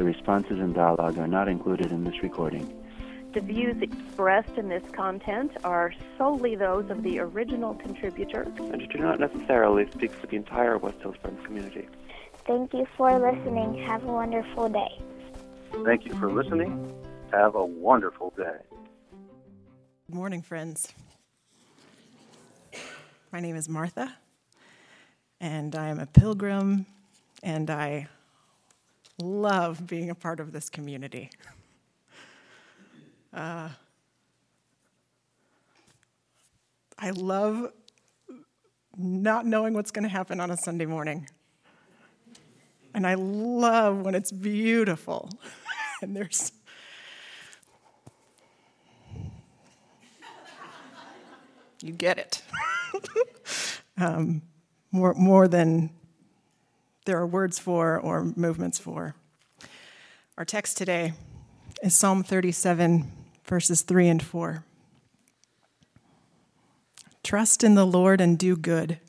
The responses and dialogue are not included in this recording. The views expressed in this content are solely those of the original contributor and do not necessarily speak for the entire West Hills Friends community. Thank you for listening. Have a wonderful day. Thank you for listening. Have a wonderful day. Good morning, friends. My name is Martha, and I am a pilgrim, and I love being a part of this community. Uh, I love not knowing what's going to happen on a Sunday morning. And I love when it's beautiful and there's you get it um, more, more than there are words for or movements for. Our text today is psalm 37 verses 3 and 4 trust in the lord and do good.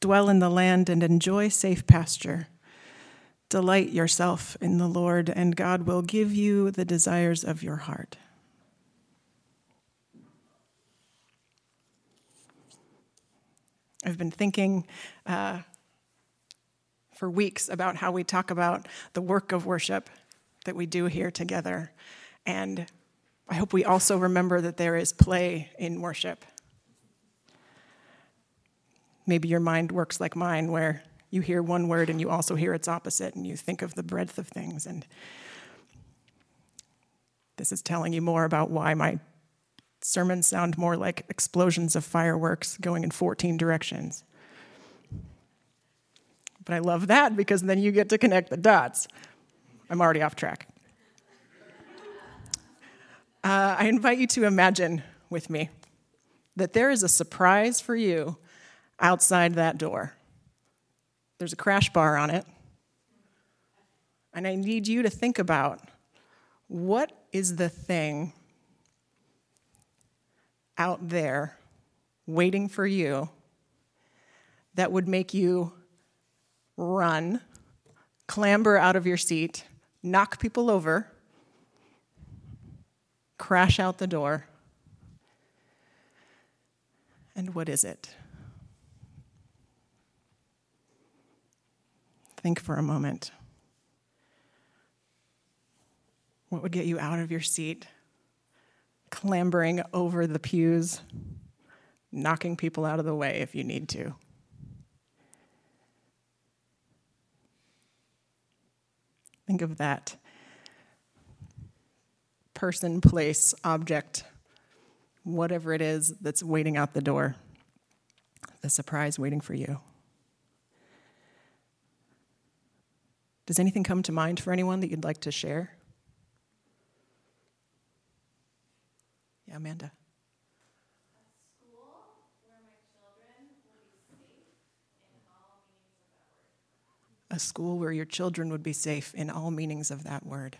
Dwell in the land and enjoy safe pasture. Delight yourself in the Lord, and God will give you the desires of your heart. I've been thinking uh, for weeks about how we talk about the work of worship that we do here together. And I hope we also remember that there is play in worship. Maybe your mind works like mine, where you hear one word and you also hear its opposite, and you think of the breadth of things. And this is telling you more about why my sermons sound more like explosions of fireworks going in 14 directions. But I love that because then you get to connect the dots. I'm already off track. Uh, I invite you to imagine with me that there is a surprise for you outside that door. There's a crash bar on it. And I need you to think about what is the thing out there waiting for you that would make you run, clamber out of your seat, knock people over, crash out the door. And what is it? Think for a moment. What would get you out of your seat, clambering over the pews, knocking people out of the way if you need to? Think of that person, place, object, whatever it is that's waiting out the door, the surprise waiting for you. Does anything come to mind for anyone that you'd like to share? Yeah, Amanda. A school where your children would be safe in all meanings of that word.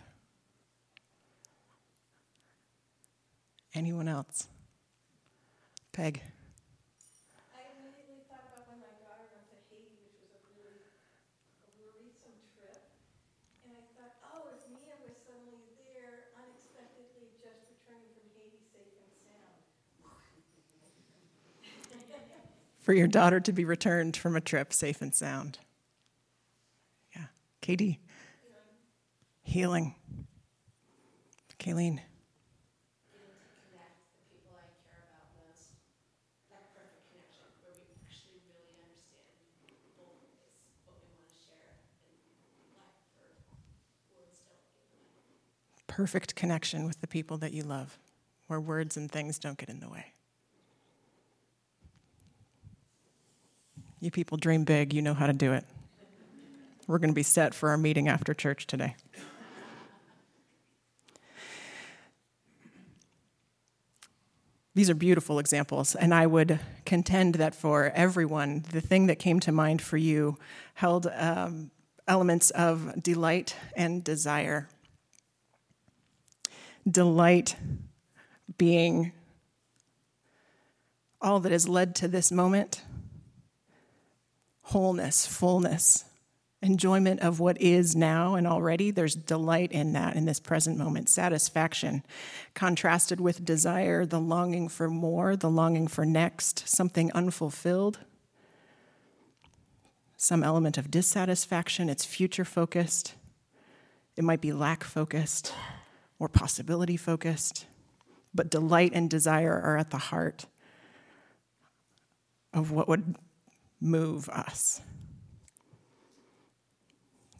Anyone else? Peg. for your daughter to be returned from a trip safe and sound. Katie. Healing. Kayleen. Perfect connection with the people that you love, where words and things don't get in the way. You people dream big, you know how to do it. We're going to be set for our meeting after church today. These are beautiful examples, and I would contend that for everyone, the thing that came to mind for you held um, elements of delight and desire. Delight being all that has led to this moment, wholeness, fullness, enjoyment of what is now and already. There's delight in that in this present moment, satisfaction, contrasted with desire, the longing for more, the longing for next, something unfulfilled. Some element of dissatisfaction, it's future focused. It might be lack focused or possibility focused. But delight and desire are at the heart of what would move us.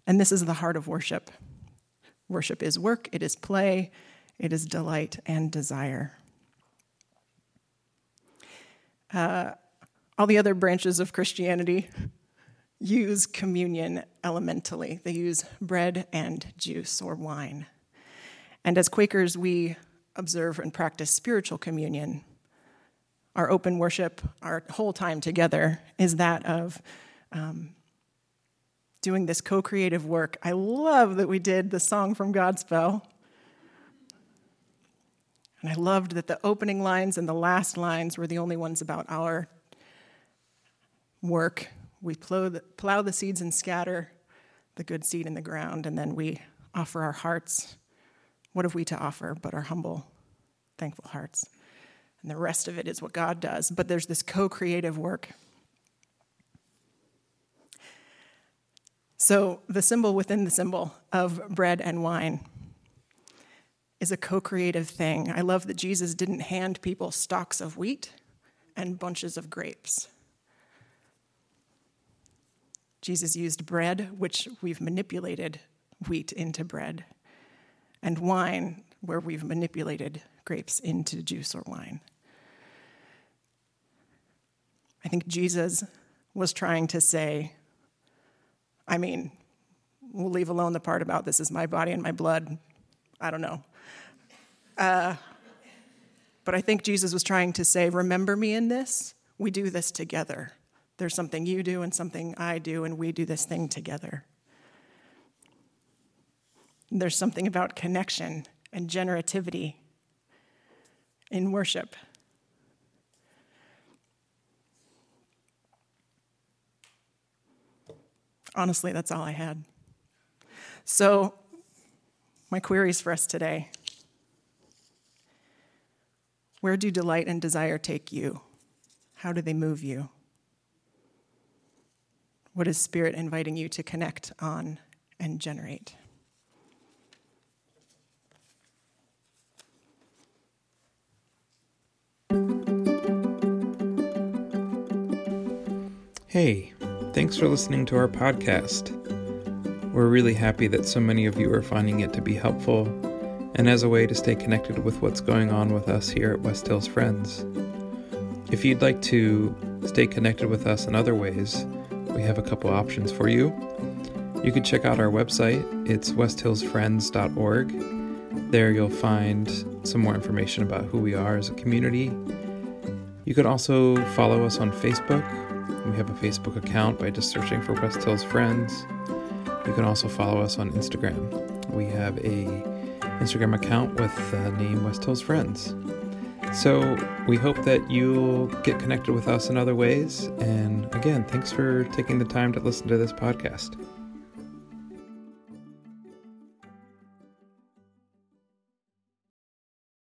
And this is the heart of worship. Worship is work, it is play, it is delight and desire. Uh, all the other branches of Christianity use communion elementally. They use bread and juice or wine. And as Quakers, we observe and practice spiritual communion. Our open worship, our whole time together, is that of um, doing this co creative work. I love that we did the song from Godspell. And I loved that the opening lines and the last lines were the only ones about our work. We plow the, plow the seeds and scatter the good seed in the ground, and then we offer our hearts. What have we to offer but our humble, thankful hearts? And the rest of it is what God does. But there's this co creative work. So, the symbol within the symbol of bread and wine is a co creative thing. I love that Jesus didn't hand people stalks of wheat and bunches of grapes. Jesus used bread, which we've manipulated wheat into bread, and wine, where we've manipulated grapes into juice or wine. I think Jesus was trying to say, I mean, we'll leave alone the part about this is my body and my blood. I don't know. Uh, but I think Jesus was trying to say, Remember me in this. We do this together. There's something you do and something I do, and we do this thing together. There's something about connection and generativity in worship. Honestly, that's all I had. So, my queries for us today Where do delight and desire take you? How do they move you? What is Spirit inviting you to connect on and generate? Hey, Thanks for listening to our podcast. We're really happy that so many of you are finding it to be helpful and as a way to stay connected with what's going on with us here at West Hills Friends. If you'd like to stay connected with us in other ways, we have a couple options for you. You can check out our website, it's westhillsfriends.org. There you'll find some more information about who we are as a community. You can also follow us on Facebook we have a Facebook account by just searching for West Hills Friends. You can also follow us on Instagram. We have a Instagram account with the name West Hills Friends. So we hope that you'll get connected with us in other ways. And again, thanks for taking the time to listen to this podcast.